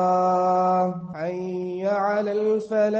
الصلاة حي على الفلاح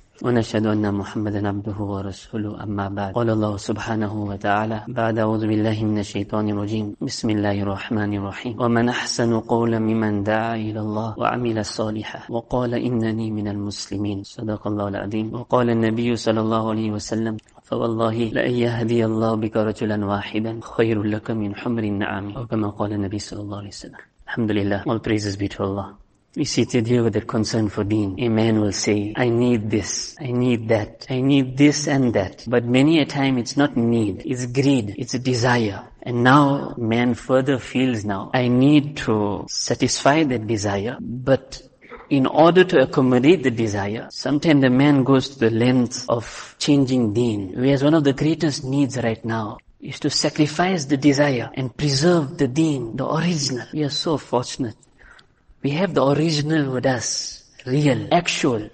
ونشهد أن محمدا عبده ورسوله أما بعد. قال الله سبحانه وتعالى بعد أعوذ بالله من الشيطان الرجيم. بسم الله الرحمن الرحيم. ومن أحسن قولا ممن دعا إلى الله وعمل صالحا. وقال إنني من المسلمين. صدق الله العظيم. وقال النبي صلى الله عليه وسلم فوالله لأن يهدي الله بك رجلا واحدا خير لك من حمر النعام أو كما قال النبي صلى الله عليه وسلم الحمد لله. All praises be to Allah. We seated here with a concern for deen. A man will say, I need this, I need that, I need this and that. But many a time it's not need, it's greed, it's a desire. And now man further feels now, I need to satisfy that desire, but in order to accommodate the desire, sometimes the man goes to the length of changing deen. Whereas one of the greatest needs right now is to sacrifice the desire and preserve the deen, the original. We are so fortunate. We have the original with us, real, actual.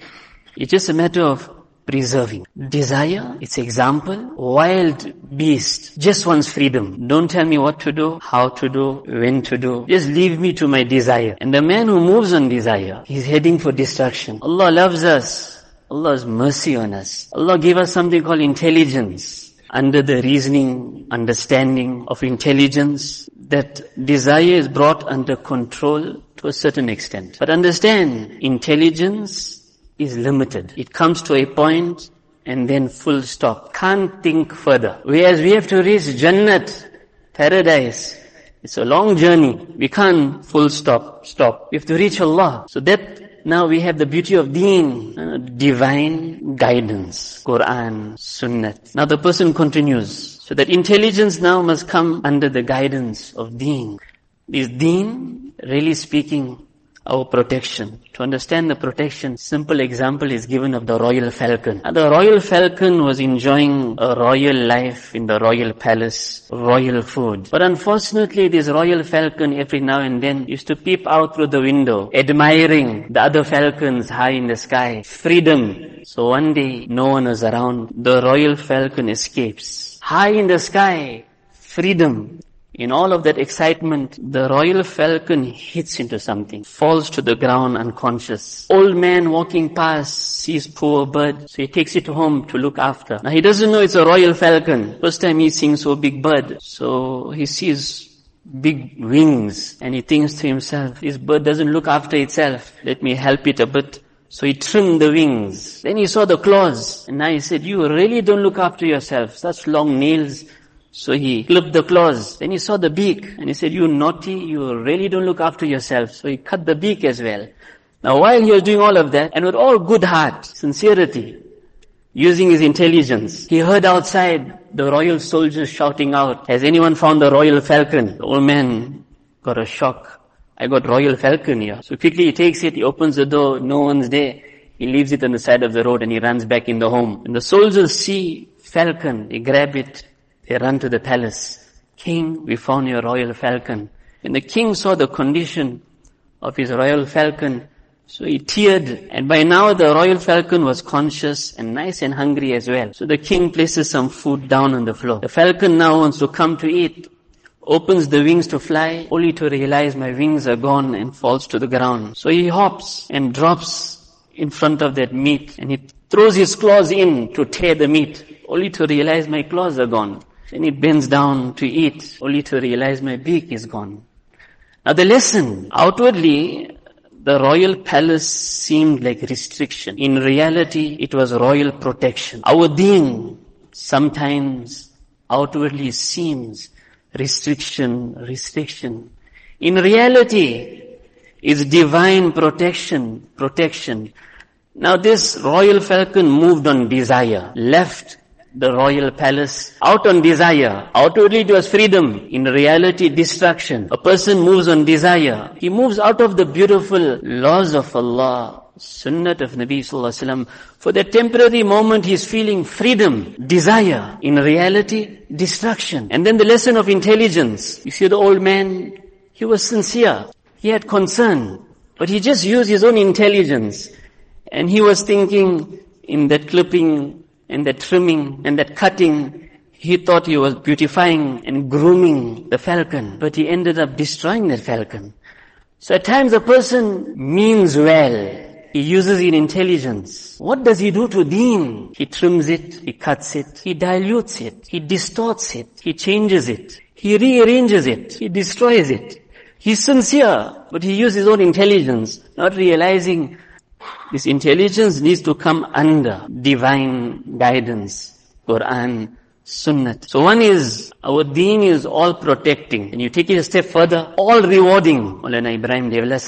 It's just a matter of preserving. Desire, its example, wild beast, just wants freedom. Don't tell me what to do, how to do, when to do. Just leave me to my desire. And the man who moves on desire, he's heading for destruction. Allah loves us. Allah has mercy on us. Allah gave us something called intelligence. Under the reasoning, understanding of intelligence, that desire is brought under control to a certain extent. But understand, intelligence is limited. It comes to a point and then full stop. Can't think further. Whereas we have to reach Jannat, paradise. It's a long journey. We can't full stop, stop. We have to reach Allah. So that now we have the beauty of deen, uh, divine guidance, Quran, Sunnat. Now the person continues. So that intelligence now must come under the guidance of deen. Is deen, really speaking, our protection. To understand the protection, simple example is given of the royal falcon. Now, the royal falcon was enjoying a royal life in the royal palace, royal food. But unfortunately, this royal falcon every now and then used to peep out through the window, admiring the other falcons high in the sky. Freedom. So one day, no one was around. The royal falcon escapes. High in the sky, freedom. In all of that excitement, the royal falcon hits into something, falls to the ground unconscious. Old man walking past sees poor bird, so he takes it home to look after. Now he doesn't know it's a royal falcon. First time he's seeing so big bird, so he sees big wings and he thinks to himself, this bird doesn't look after itself. Let me help it a bit. So he trimmed the wings. Then he saw the claws. And now he said, you really don't look after yourself. Such long nails. So he clipped the claws. Then he saw the beak and he said, you naughty, you really don't look after yourself. So he cut the beak as well. Now while he was doing all of that, and with all good heart, sincerity, using his intelligence, he heard outside the royal soldiers shouting out, has anyone found the royal falcon? The old man got a shock. I got royal falcon here. So quickly he takes it, he opens the door, no one's there. He leaves it on the side of the road and he runs back in the home. And the soldiers see falcon, they grab it, they run to the palace. King, we found your royal falcon. And the king saw the condition of his royal falcon. So he teared, and by now the royal falcon was conscious and nice and hungry as well. So the king places some food down on the floor. The falcon now wants to come to eat, opens the wings to fly, only to realize my wings are gone and falls to the ground. So he hops and drops in front of that meat, and he throws his claws in to tear the meat, only to realize my claws are gone. Then he bends down to eat, only to realize my beak is gone. Now the lesson, outwardly, the royal palace seemed like restriction. In reality, it was royal protection. Our deen sometimes outwardly seems restriction, restriction. In reality, it's divine protection, protection. Now this royal falcon moved on desire, left the royal palace out on desire. Outwardly it was freedom. In reality, destruction. A person moves on desire. He moves out of the beautiful laws of Allah. Sunnat of Nabi Sallallahu Alaihi Wasallam. For that temporary moment he's feeling freedom, desire. In reality, destruction. And then the lesson of intelligence. You see the old man, he was sincere. He had concern. But he just used his own intelligence. And he was thinking in that clipping and that trimming and that cutting, he thought he was beautifying and grooming the falcon, but he ended up destroying that falcon. So at times a person means well. He uses his intelligence. What does he do to deen? He trims it, he cuts it, he dilutes it, he distorts it, he changes it, he rearranges it, he destroys it. He's sincere, but he uses his own intelligence, not realizing this intelligence needs to come under divine guidance, Quran, Sunnah. So one is, our deen is all protecting. And you take it a step further, all rewarding. Maulana Ibrahim Devla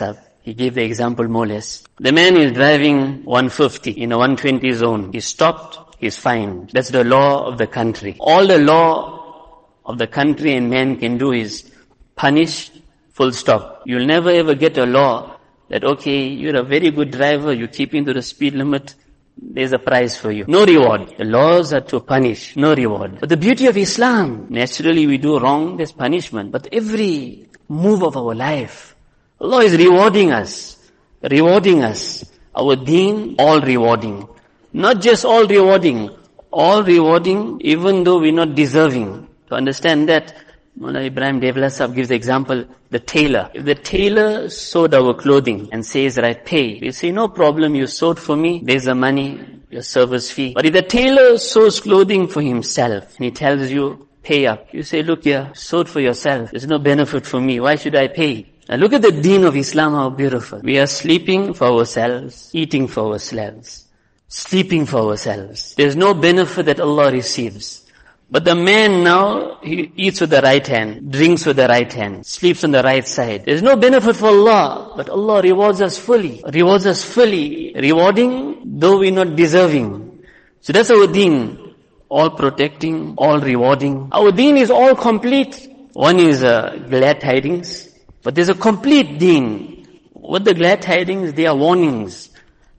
he gave the example more or less. The man is driving 150 in a 120 zone. He stopped, he's fined. That's the law of the country. All the law of the country and man can do is punish, full stop. You'll never ever get a law that okay, you're a very good driver, you keep into the speed limit, there's a prize for you. No reward. The laws are to punish, no reward. But the beauty of Islam, naturally we do wrong, there's punishment. But every move of our life, Allah is rewarding us, rewarding us. Our deen, all rewarding. Not just all rewarding, all rewarding even though we're not deserving. To understand that, Mullah Ibrahim Devla Sahib gives the example, the tailor. If the tailor sewed our clothing and says, right, pay, we say, no problem, you sewed for me, there's the money, your service fee. But if the tailor sews clothing for himself and he tells you, pay up, you say, look here, sewed for yourself, there's no benefit for me, why should I pay? Now look at the deen of Islam, how beautiful. We are sleeping for ourselves, eating for ourselves, sleeping for ourselves. There's no benefit that Allah receives. But the man now, he eats with the right hand, drinks with the right hand, sleeps on the right side. There's no benefit for Allah, but Allah rewards us fully. Rewards us fully. Rewarding, though we're not deserving. So that's our deen. All protecting, all rewarding. Our deen is all complete. One is uh, glad tidings, but there's a complete deen. What the glad tidings, they are warnings.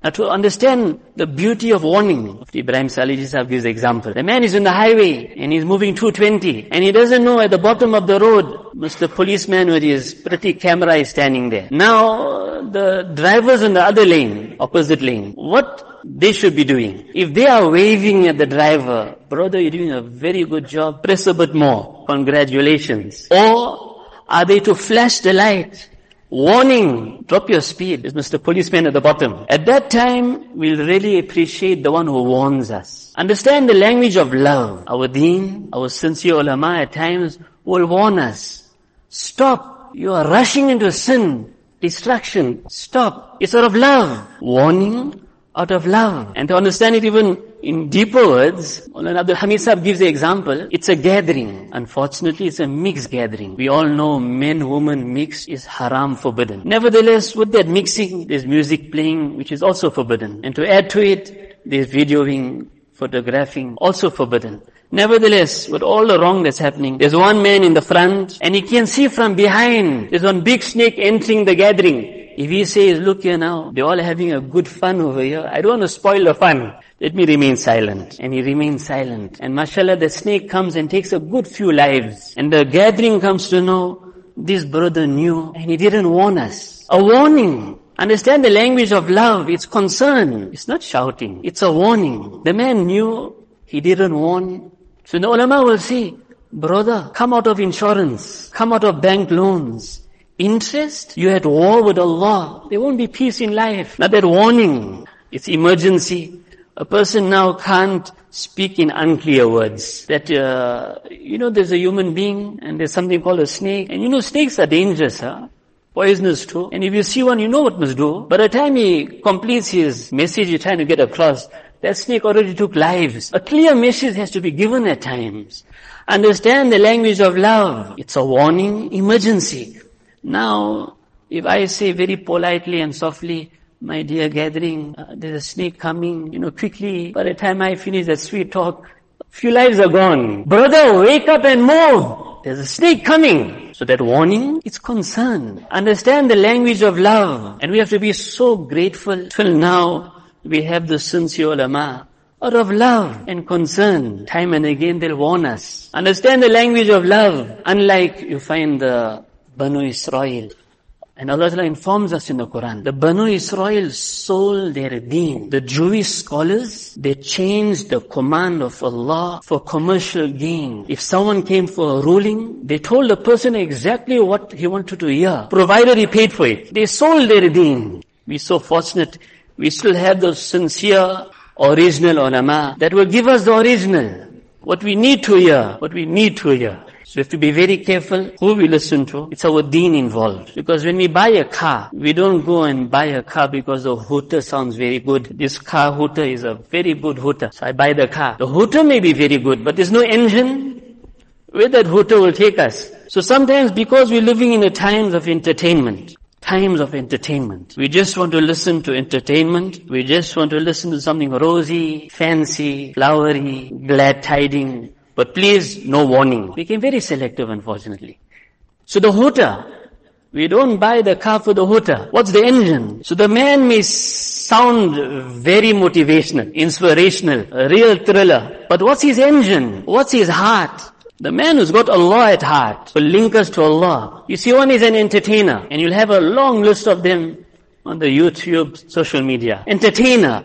Now to understand the beauty of warning, Ibrahim Salih Sahib gives example. The man is in the highway and he's moving 220 and he doesn't know at the bottom of the road, Mr. Policeman with his pretty camera is standing there. Now the drivers in the other lane, opposite lane, what they should be doing? If they are waving at the driver, brother you're doing a very good job, press a bit more, congratulations. Or are they to flash the light? Warning, drop your speed. There's Mr. Policeman at the bottom. At that time, we'll really appreciate the one who warns us. Understand the language of love. Our deen, our sincere ulama at times will warn us. Stop. You are rushing into sin, destruction. Stop. It's out of love. Warning out of love. And to understand it even in deeper words, Maulana Abdul Hamid Sahib gives the example, it's a gathering. Unfortunately, it's a mixed gathering. We all know men, women mix is haram, forbidden. Nevertheless, with that mixing, there's music playing, which is also forbidden. And to add to it, there's videoing, photographing, also forbidden. Nevertheless, with all the wrong that's happening, there's one man in the front, and he can see from behind, there's one big snake entering the gathering. If he says, look here now, they're all having a good fun over here. I don't want to spoil the fun. Let me remain silent. And he remains silent. And mashallah, the snake comes and takes a good few lives. And the gathering comes to know this brother knew and he didn't warn us. A warning. Understand the language of love. It's concern. It's not shouting. It's a warning. The man knew. He didn't warn. So the ulama will say, brother, come out of insurance. Come out of bank loans. Interest? You're at war with Allah. There won't be peace in life. Not that warning. It's emergency. A person now can't speak in unclear words. That, uh, you know, there's a human being and there's something called a snake. And you know, snakes are dangerous, huh? Poisonous too. And if you see one, you know what must do. By the time he completes his message you're trying to get across, that snake already took lives. A clear message has to be given at times. Understand the language of love. It's a warning, emergency. Now, if I say very politely and softly, my dear gathering, uh, there's a snake coming, you know, quickly. By the time I finish that sweet talk, few lives are gone. Brother, wake up and move. There's a snake coming. So that warning, it's concern. Understand the language of love. And we have to be so grateful. Till now, we have the sincere ulama. Out of love and concern, time and again they'll warn us. Understand the language of love. Unlike you find the Banu Israel. And Allah Ta'ala informs us in the Quran, the Banu Israel sold their deen. The Jewish scholars, they changed the command of Allah for commercial gain. If someone came for a ruling, they told the person exactly what he wanted to hear, provided he paid for it. They sold their deen. We're so fortunate. We still have those sincere, original ulama that will give us the original. What we need to hear, what we need to hear. So we have to be very careful who we listen to. It's our deen involved. Because when we buy a car, we don't go and buy a car because the hooter sounds very good. This car hooter is a very good hooter. So I buy the car. The hooter may be very good, but there's no engine. Where that hooter will take us. So sometimes because we're living in the times of entertainment, times of entertainment. We just want to listen to entertainment. We just want to listen to something rosy, fancy, flowery, glad tiding. But please, no warning. Became very selective, unfortunately. So the hooter, we don't buy the car for the hooter. What's the engine? So the man may sound very motivational, inspirational, a real thriller. But what's his engine? What's his heart? The man who's got Allah at heart will link us to Allah. You see, one is an entertainer, and you'll have a long list of them on the YouTube, social media. Entertainer.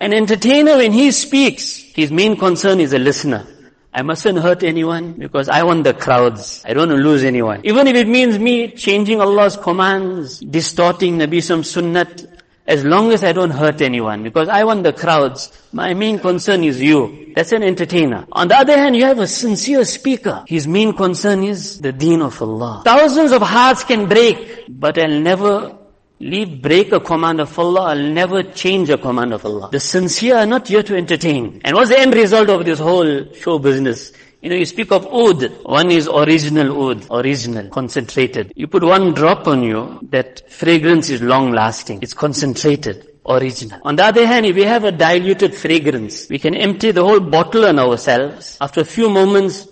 An entertainer, when he speaks, his main concern is a listener. I mustn't hurt anyone because I want the crowds. I don't want to lose anyone. Even if it means me changing Allah's commands, distorting Nabi some sunnat, as long as I don't hurt anyone because I want the crowds. My main concern is you. That's an entertainer. On the other hand, you have a sincere speaker. His main concern is the deen of Allah. Thousands of hearts can break, but I'll never leave, break a command of Allah, I'll never change a command of Allah. The sincere are not here to entertain. And what's the end result of this whole show business? You know, you speak of oud. One is original oud, original, concentrated. You put one drop on you, that fragrance is long lasting. It's concentrated original. On the other hand, if we have a diluted fragrance, we can empty the whole bottle on ourselves. After a few moments,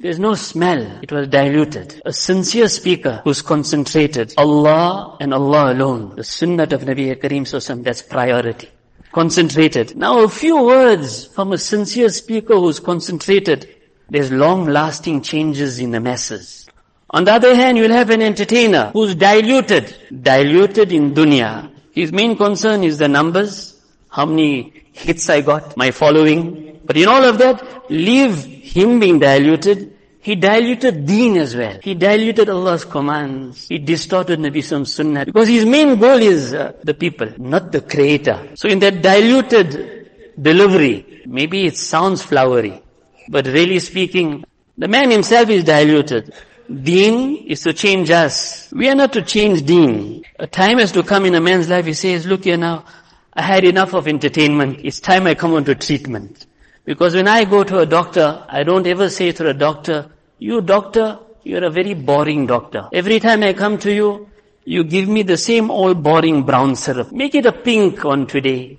there's no smell. It was diluted. A sincere speaker who's concentrated. Allah and Allah alone. The sunnah of Nabi Kareem Sosam, that's priority. Concentrated. Now a few words from a sincere speaker who's concentrated. There's long lasting changes in the masses. On the other hand, you'll have an entertainer who's diluted. Diluted in dunya. His main concern is the numbers. How many hits I got, my following. But in all of that, leave him being diluted, he diluted deen as well. He diluted Allah's commands. He distorted Nabi Sunnah. Because his main goal is uh, the people, not the creator. So in that diluted delivery, maybe it sounds flowery, but really speaking, the man himself is diluted. Deen is to change us. We are not to change deen. A time has to come in a man's life, he says, look here now, I had enough of entertainment. It's time I come on to treatment. Because when I go to a doctor, I don't ever say to the doctor, you doctor, you're a very boring doctor. Every time I come to you, you give me the same old boring brown syrup. Make it a pink one today.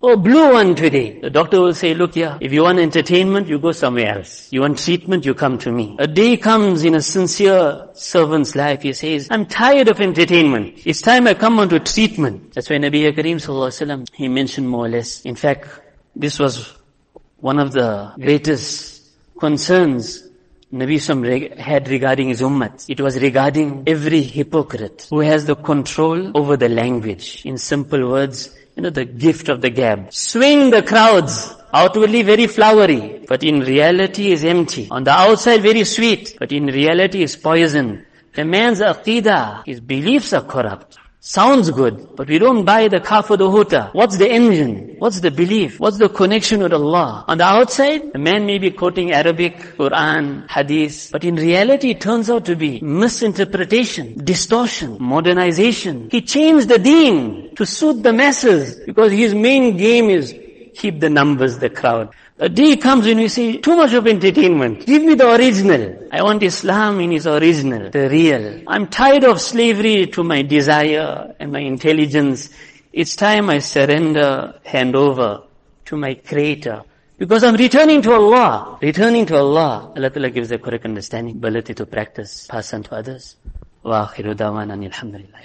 Or blue one today. The doctor will say, look here, if you want entertainment, you go somewhere else. You want treatment, you come to me. A day comes in a sincere servant's life, he says, I'm tired of entertainment. It's time I come onto treatment. That's why Nabi Kareem sallallahu he mentioned more or less. In fact, this was one of the greatest concerns Nabi had regarding his ummah. It was regarding every hypocrite who has the control over the language. In simple words, you know, the gift of the gab. Swing the crowds. Outwardly very flowery, but in reality is empty. On the outside very sweet, but in reality is poison. The man's aqidah, his beliefs are corrupt. Sounds good, but we don't buy the for the hooter. What's the engine? What's the belief? What's the connection with Allah? On the outside, the man may be quoting Arabic, Quran, Hadith, but in reality it turns out to be misinterpretation, distortion, modernization. He changed the deen to suit the masses because his main game is keep the numbers, the crowd. A day comes when we say, too much of entertainment. Give me the original. I want Islam in its original, the real. I'm tired of slavery to my desire and my intelligence. It's time I surrender, hand over to my creator. Because I'm returning to Allah. Returning to Allah. Allah Ta'ala gives the correct understanding, ability to practice, pass on to others. Wa akhiru dawana alhamdulillah.